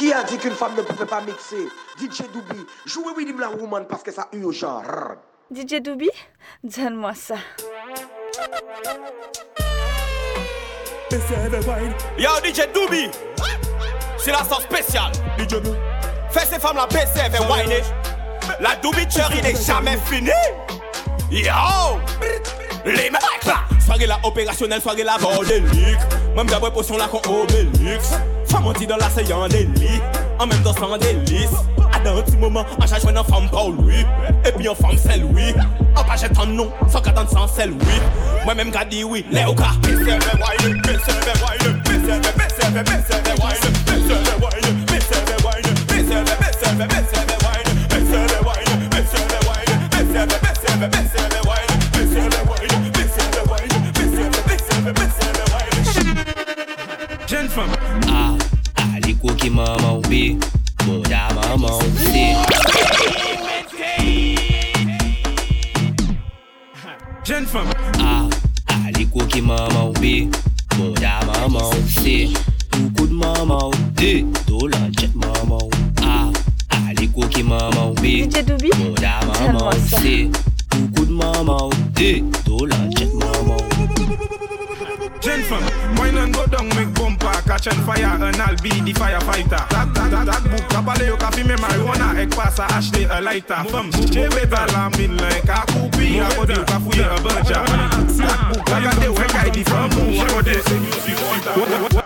Qui a dit qu'une femme ne pouvait pas mixer? DJ Doubi, jouez William la Woman parce que ça urgent. DJ Doubi, donne-moi ça. Yo DJ Doubi, c'est la sauce spéciale. Fais ces femmes la baisser avec wine. La Doubi il n'est jamais fini. Yo, les mecs là. Soirée la opérationnelle, soirée la bordélique. Même d'abord potion là qu'on obélix. Fèm an ti do la se yon deli An menm do san delis A dan an ti mouman an chachwen an fèm pa ou lwi E pi an fèm sel wwi An pa jè tan nou, san katan san sel wwi Mwen menm gadi wwi, le ou mama o bico laita mwen min di mwen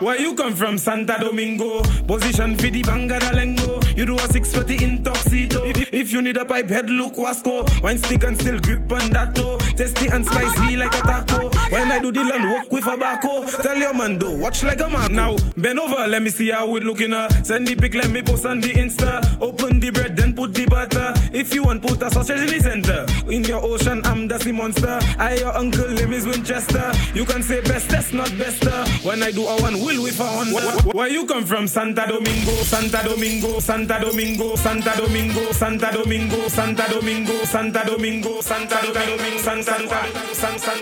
Where you come from? Santa Domingo. Position fi di banga le if, you need a pipe head, look Wasco. Wine stick and still grip on that toe. Tasty and spicy like a taco. When I do the land walk with a backo. Tell your man do, watch like a man. Now, bend over, let me see how it looking. Uh. Send the pic, let me post on the Insta. Open the bread, then put the butter. If you want, put a sausage in the center. In your ocean, I'm the sea monster. I your uncle, name is Winchester. You can say best, that's not bester. When I do a one, will with a one. Where, where you come from? Santa Domingo, Santa Domingo, Santa Domingo, Santa Domingo, Santa Domingo, Santa Domingo, Santa Domingo, Santa Domingo, San Santa, San San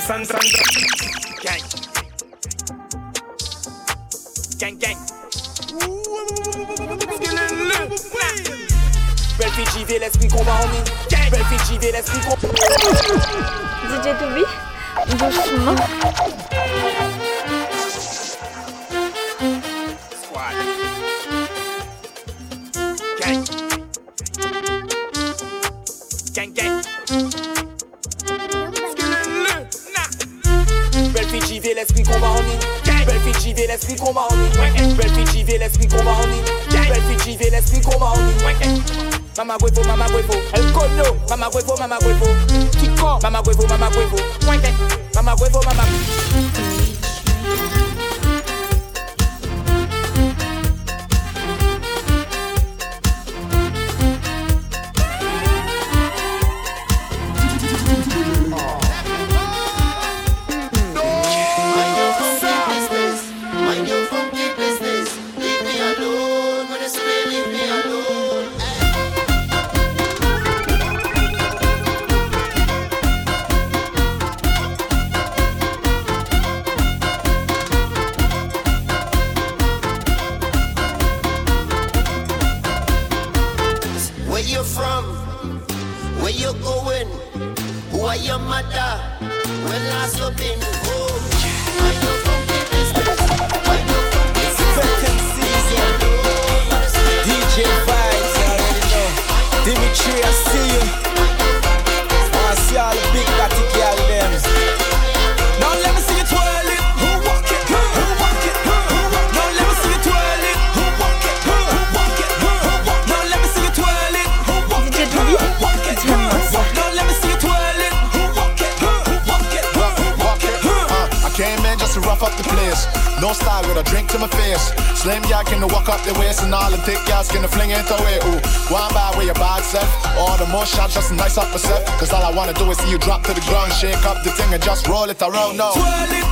San San. Gang. Gang, gang. Belle fille, j'y vais, l'esprit combat en mine. Belle fille, j'y vais, l'esprit combat. DJ Doubi, doucement. l'esprit qu'on m'a honni eh, Belle fille j'y vais l'esprit qu'on m'a honni Belle fille j'y vais l'esprit qu'on m'a honni Mama guevo, mama guevo, el cono Mama guevo, mama guevo, Kiko Mama guevo, mama guevo, mama guevo, mama guevo. More shots just to nice up myself. Cause all I wanna do is see you drop to the ground, shake up the thing and just roll it around. No.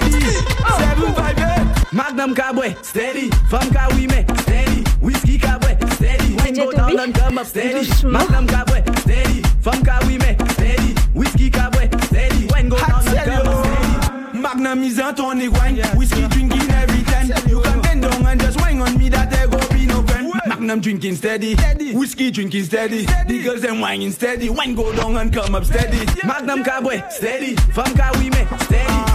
Steady, steady. Seven five eight. Magnum Cabwe, steady. Femme Kawime, steady. Whiskey Cabwe, steady. When go down and come up, steady. Magnum Cabwe, steady. Femme Kawime, steady. Whiskey Cabwe, steady. When go down and come up, steady. Magnum is a tonic wine. Whiskey drinking every time. You can bend down and just wine on me that there go be no friend. Magnum drinking steady. Whiskey drinking steady. The girls them whining steady. Wine go down and come up steady. Magnum Cabwe, steady. Femme Kawime, steady.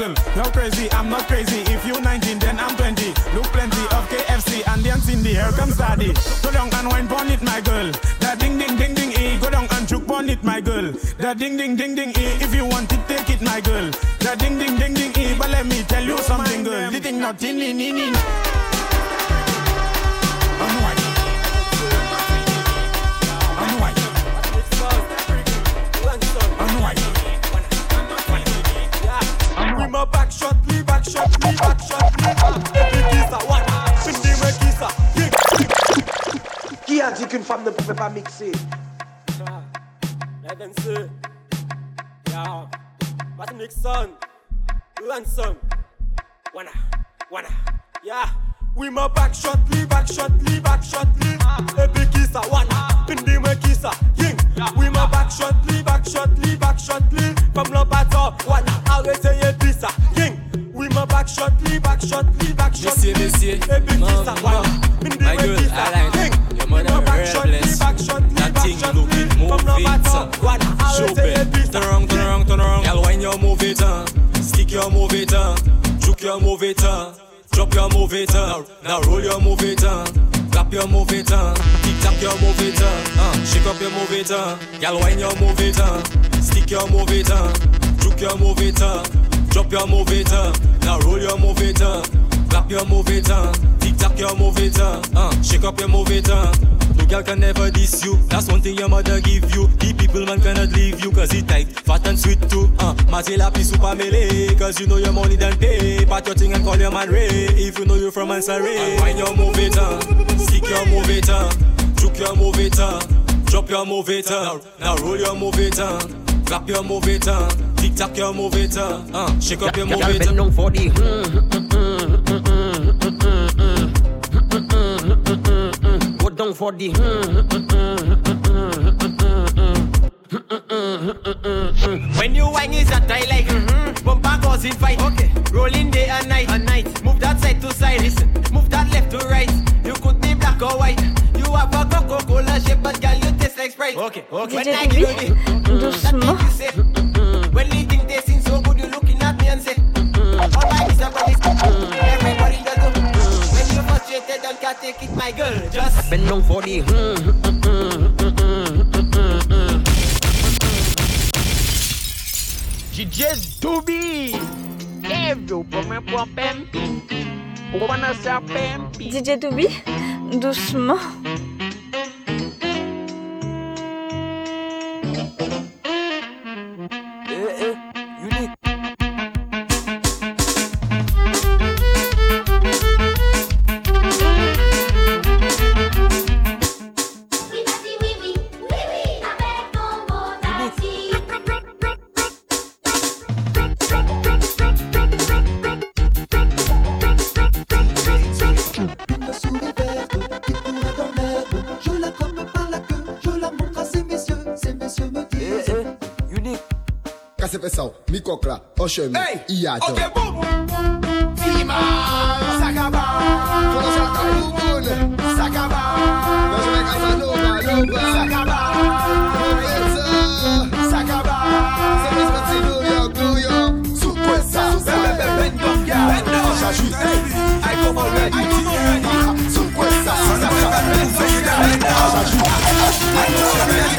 Air like. No crazy, I'm not crazy. If you 19, then I'm 20. Look plenty of KFC and dance in the here comes daddy. Go down and wine pon it, my girl. That ding ding ding ding e. Go down and choke pon it, my girl. That ding ding ding ding e. If you want it, take it, my girl. That ding ding ding ding e. But let me tell you something, girl. The thing not in in in. Shot, me back shot, me back shot, me back. Big kissa, what? Bindi me kissa. Yeah. Qui a dit qu'une femme ne pouvait pas mixer see. Yeah. What Nixon? Ransom. Wanna. Wanna. Yeah. We my back shot, me back shot, me back shot. A big kissa, what? Bindi me kissa. Ying. We my back shot, me back shot, me back shot, me. From le shot, me back shot. Monsieur, monsieur, et puis man, ça voilà. My girl, I like you. Your mother real blessed. Move it. Show it. Turn around, turn around, turn around. Girl, when you move it, stick your move it, uh, juke your move it, drop your move it, uh, now roll your move it, clap your move it, tick your move it, uh, shake up your move it, uh, girl, move it, stick your move it, uh, your move it. Drop your move it, uh. Now roll your move it, uh. Clap your move it, uh. Tick tock your move it, uh. uh. Shake up your move it, uh. No girl can never diss you. That's one thing your mother give you. The people man cannot leave you cause it tight, fat and sweet too. Uh, Mazel happy super melee cause you know your money done pay. Pat your thing and call your man Ray if you know you from Ansari. Find your move it, uh. Stick your move it, uh. Juke your move it, uh. Drop your move it, uh. Now roll your move it, uh. Clap your move it, uh. Tick tock your move it, uh. uh. Shake up your move it. bend down for the Go down for the When you whine is a tie like mm-hmm. Bumper goes in fight Okay Rolling day and night and night Move that side to side Listen Move that left to right You could be black or white You have a Coca-Cola shape But girl you taste like Sprite Okay Okay When I Toby, give you the doucement. My is a promise Everybody does mm, When you frustrated Don't can't take it my girl Just Bend down for the DJ Doubi Evil, come pour pempi On va faire pempi DJ Doubi, doucement. Eh ou, mi kok la, an che mi, iya jan. Ok, boum! Fima Sakaba. Fono sa ka pou moun, Sakaba. Benje me kasa nova, nova. Sakaba. Profesa, Sakaba. Se mis pati New York, New York. Sou kwe sa Bend, bend, bend down, girl Bend down Chachu Hey I come already I come already Sou kwe sa Sakaba. Bend down Bend down Chachu I come already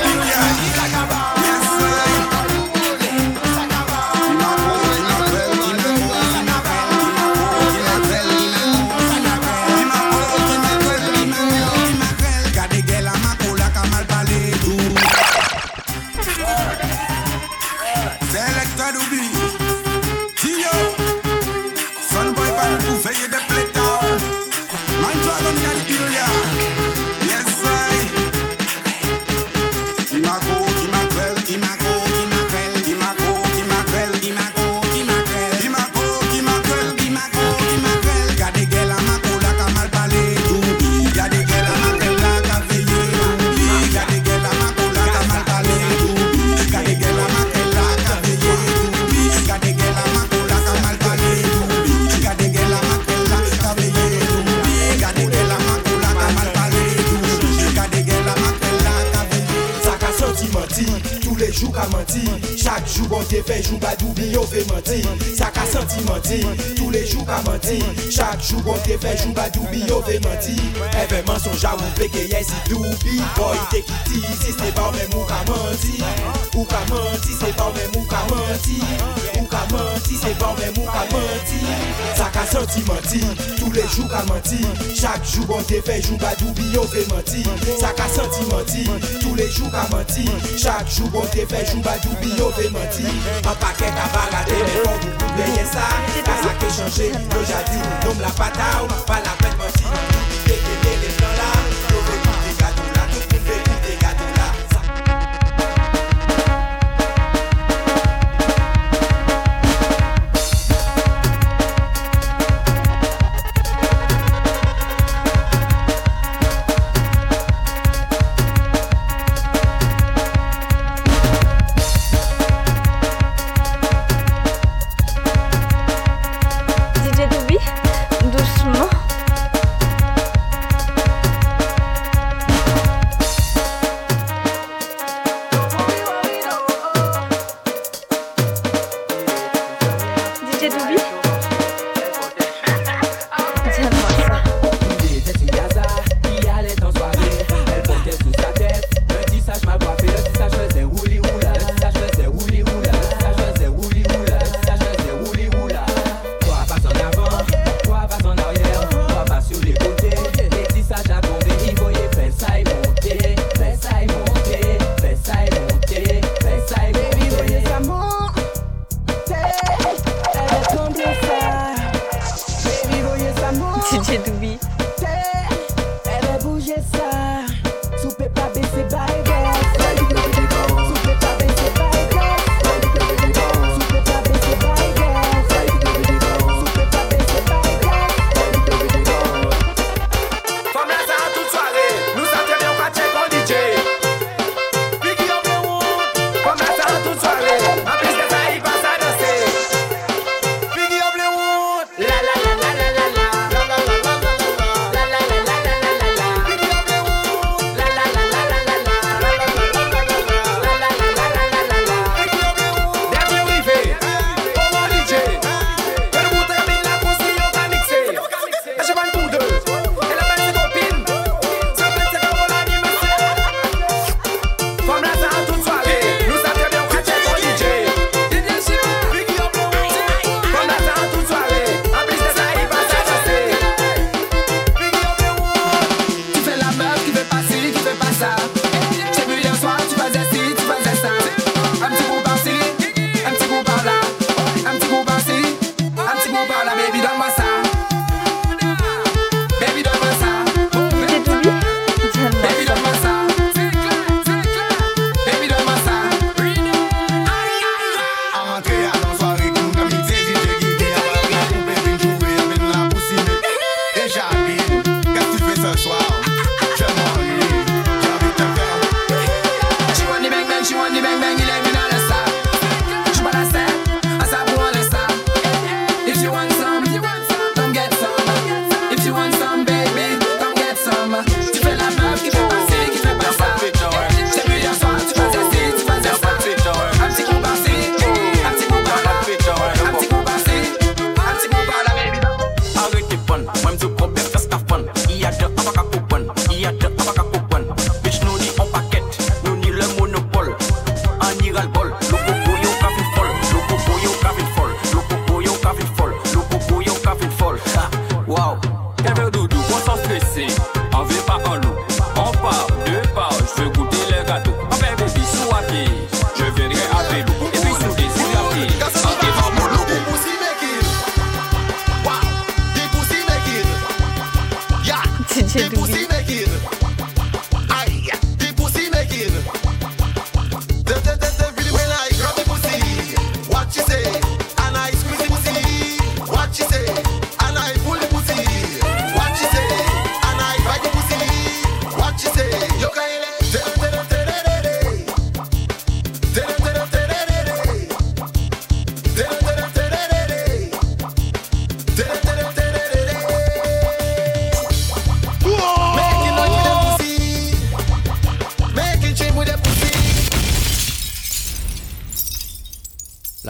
te fe jou ba doubi yo fe menti Sa ka senti menti, tou le jou ka menti Chak jou bon te fe jou ba doubi yo fe menti Eve mensonja ou pekeye si doubi Boy te kiti, si se pa ou men mou ka menti. Ou ka menti, se pa ou men mou ka menti. manti Se ban men mou ka manti Sa ka senti manti Tous les jou ka manti Chak jou bon te fe jou badou bi yo fe manti Sa ka senti manti Tous les jou ka manti Chak jou bon te fe jou badou bi yo fe manti An paket a balade men fon pou pou bleye sa Ka sa ke chanje, yo jadi Nom la pata ou pa la pet manti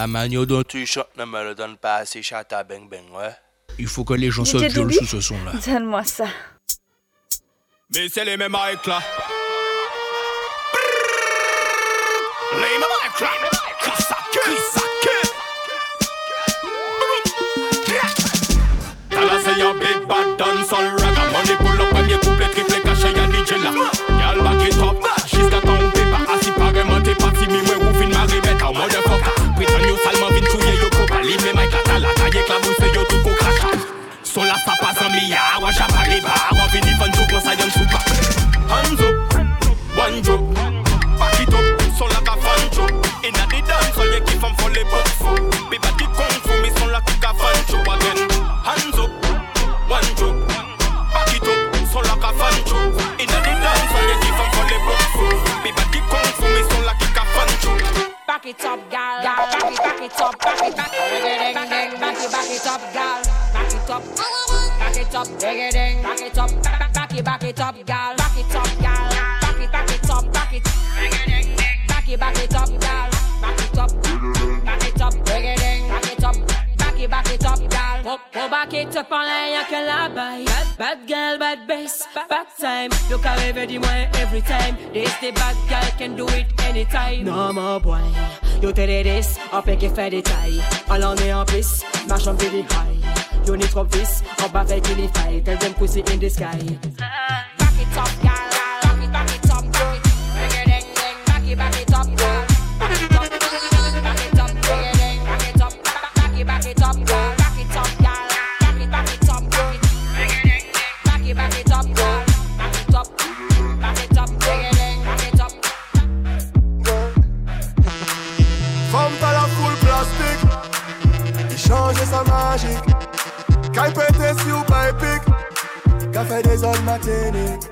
La manière dont tu chantes ne me le donne pas assez chata bang bang, ouais. Il faut que les gens se DJ violent Doobie sous ce son-là. Donne-moi ça. Mais c'est les mêmes avec là. Les mêmes avec là. Kasake, Kasake. Tala say a big bad dance all raga Money pull up and you couple triple caché y'a DJ là up, back it up, dig it, ding. Back it up, back back it, back it up, gal. Back it up, gal. Back it, back it up, back it, dig it, ding, ding. Back it, back it up, gal. Back it up, back it up, dig it, ding. Back it up, back it, back it up, gal. Go, go back it up en l'air, y'a que la baille. Bad, bad girl, bad bass, bad time. Look how every dis every time. This the bad girl can do it anytime. Non, mon boy, yo te this, on fait qu'il fait des tailles. On en est en plus, marche en really high. You need trop vis, on va faire qu'il y. Tell them pussy in the sky. Back it up, gal. Back it, back it up, back it, dig it, ding, ding. Back it, back it up, gal. Back it up, back it up, dig it, ding. Back it up, back it, back it up, gal. Back it up, gal. Back it, back it up, back it, it, ding, ding. Back it, back it up, gal. Back it up, back it up, dig it, ding. Back it up. Femme t'as la full plastique Il change sa magique Qu'elle pète si ou pas épique Qu'elle fait des zones matiniques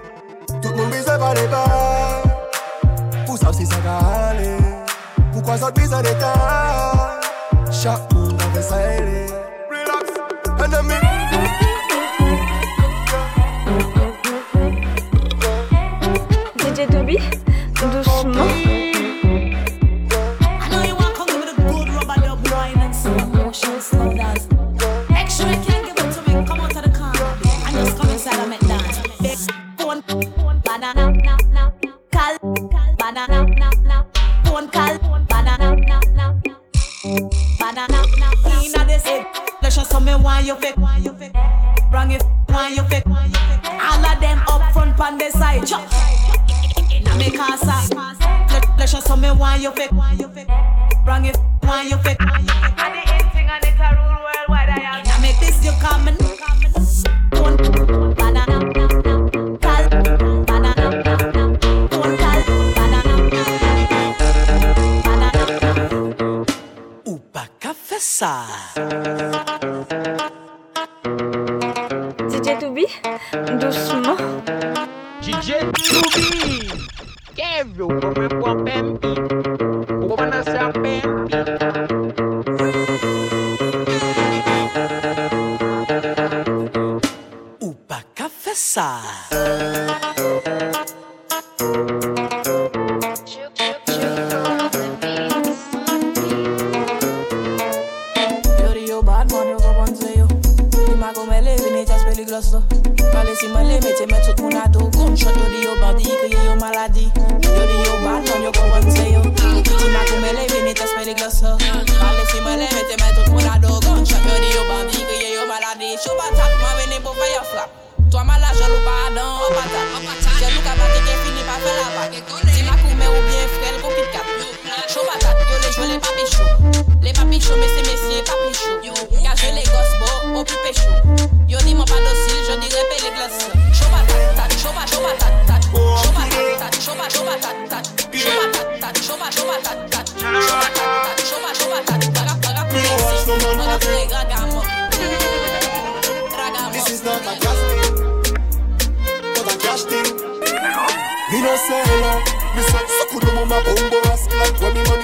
Tout monde bise par les bars Pour ça si ça va aller. Pourquoi ça te bise à l'état? Chaque monde a fait ça aller Relax DJ Doubi front on the. Chop. Inna me casa. Let, let's some me why you fake. Bring it, why you fake. And the end thing and it a rule worldwide. I am. Inna make this you coming. One banana, cal, banana, one glas la Pale si male mette met tout moun ato Koun chot yo di yo bandi kriye yo maladi. Yo di yo baton yo kouwen se yo. Ti makou mele vini tespe li glas la Pale si male mette met tout moun ato Koun chot yo di yo bandi kriye yo maladi. Chou batak mwen vini pou fè yo flap. Twa mala jolou pa adan wapata Jolou ka pati ke fini pa fè la bat Ti makou me ou bien frel pou kit kap Chou batak yo le jwe le papi chou Le papi chou mesi mesi papi chou Ka jwe le gosbo ou pi pechou This is not thing Me no sell out Me say suck like where me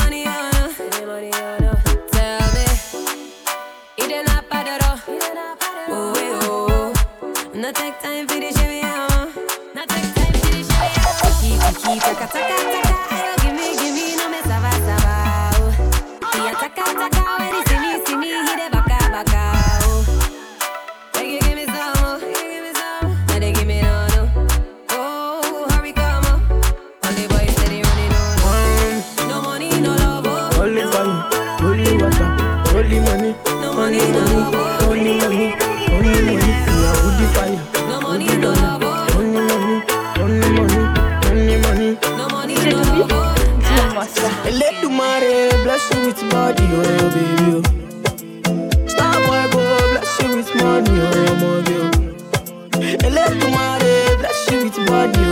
Oh. Tell me, not take time oh. oh. Keep, keep, taka, taka, taka. Give me, give me, no you see me, see me, hit it, baka, baka. what you